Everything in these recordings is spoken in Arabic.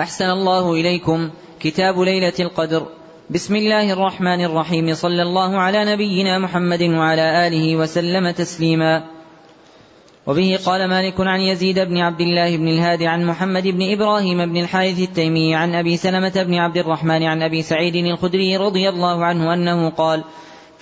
أحسن الله إليكم. كتاب ليلة القدر. بسم الله الرحمن الرحيم. صلى الله على نبينا محمد وعلى آله وسلم تسليما. وبه قال مالك عن يزيد بن عبد الله بن الهادي عن محمد بن إبراهيم بن الحارث التيمي عن أبي سلمة بن عبد الرحمن عن أبي سعيد الخدري رضي الله عنه أنه قال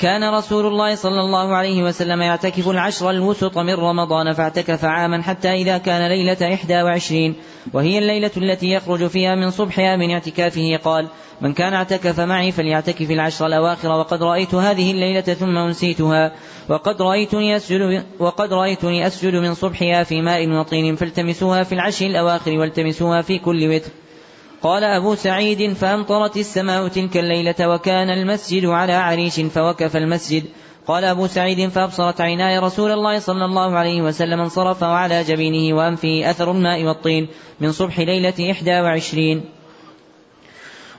كان رسول الله صلى الله عليه وسلم يعتكف العشر الوسط من رمضان فاعتكف عاما حتى إذا كان ليلة إحدى وعشرين وهي الليلة التي يخرج فيها من صبحها من اعتكافه قال من كان اعتكف معي فليعتكف العشر الأواخر وقد رأيت هذه الليلة ثم أنسيتها وقد رأيتني أسجد وقد رأيتني أسجد من صبحها في ماء وطين فالتمسوها في العشر الأواخر والتمسوها في كل وتر. قال أبو سعيد فأمطرت السماء تلك الليلة وكان المسجد على عريش فوقف المسجد. قال أبو سعيد فأبصرت عيناي رسول الله صلى الله عليه وسلم انصرف وعلى جبينه وأنفه أثر الماء والطين من صبح ليلة إحدى وعشرين.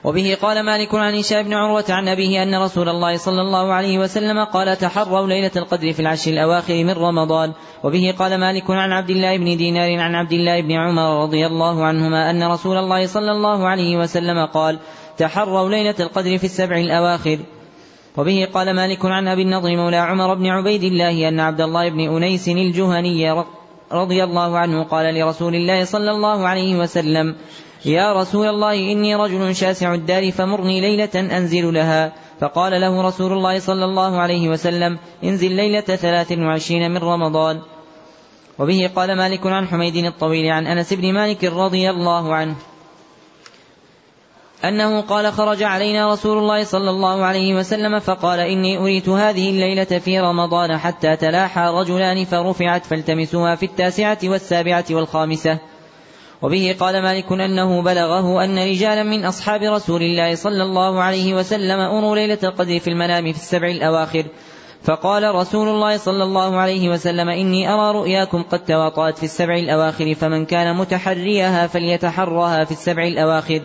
وبه قال مالك عن هشام بن عروة عن أبيه أن رسول الله صلى الله عليه وسلم قال تحروا ليلة القدر في العشر الأواخر من رمضان. وبه قال مالك عن عبد الله بن دينار عن عبد الله بن عمر رضي الله عنهما أن رسول الله صلى الله عليه وسلم قال تحروا ليلة القدر في السبع الأواخر. وبه قال مالك عن أبي النضر مولى عمر بن عبيد الله أن عبد الله بن أنيس الجهني رضي الله عنه قال لرسول الله صلى الله عليه وسلم يا رسول الله إني رجل شاسع الدار فمرني ليلة أنزل لها. فقال له رسول الله صلى الله عليه وسلم انزل ليلة ثلاث وعشرين من رمضان. وبه قال مالك عن حميد الطويل عن أنس بن مالك رضي الله عنه أنه قال خرج علينا رسول الله صلى الله عليه وسلم فقال إني أريت هذه الليلة في رمضان حتى تلاحى رجلان فرفعت فالتمسوها في التاسعة والسابعة والخامسة. وبه قال مالك أنه بلغه أن رجالا من أصحاب رسول الله صلى الله عليه وسلم أروا ليلة القدر في المنام في السبع الأواخر. فقال رسول الله صلى الله عليه وسلم إني أرى رؤياكم قد تواطأت في السبع الأواخر فمن كان متحريها فليتحرها في السبع الأواخر.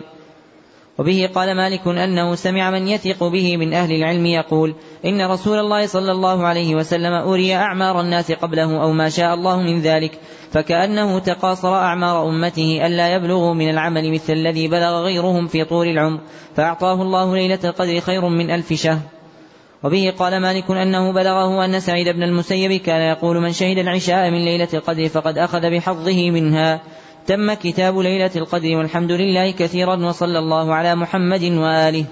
وبه قال مالك أنه سمع من يثق به من أهل العلم يقول إن رسول الله صلى الله عليه وسلم أري أعمار الناس قبله أو ما شاء الله من ذلك فكأنه تقاصر أعمار أمته ألا يبلغوا من العمل مثل الذي بلغ غيرهم في طول العمر فأعطاه الله ليلة القدر خير من ألف شهر. وبه قال مالك أنه بلغه أن سعيد بن المسيب كان يقول من شهد العشاء من ليلة القدر فقد أخذ بحظه منها. تم كتاب ليلة القدر والحمد لله كثيرا وصلى الله على محمد وآله.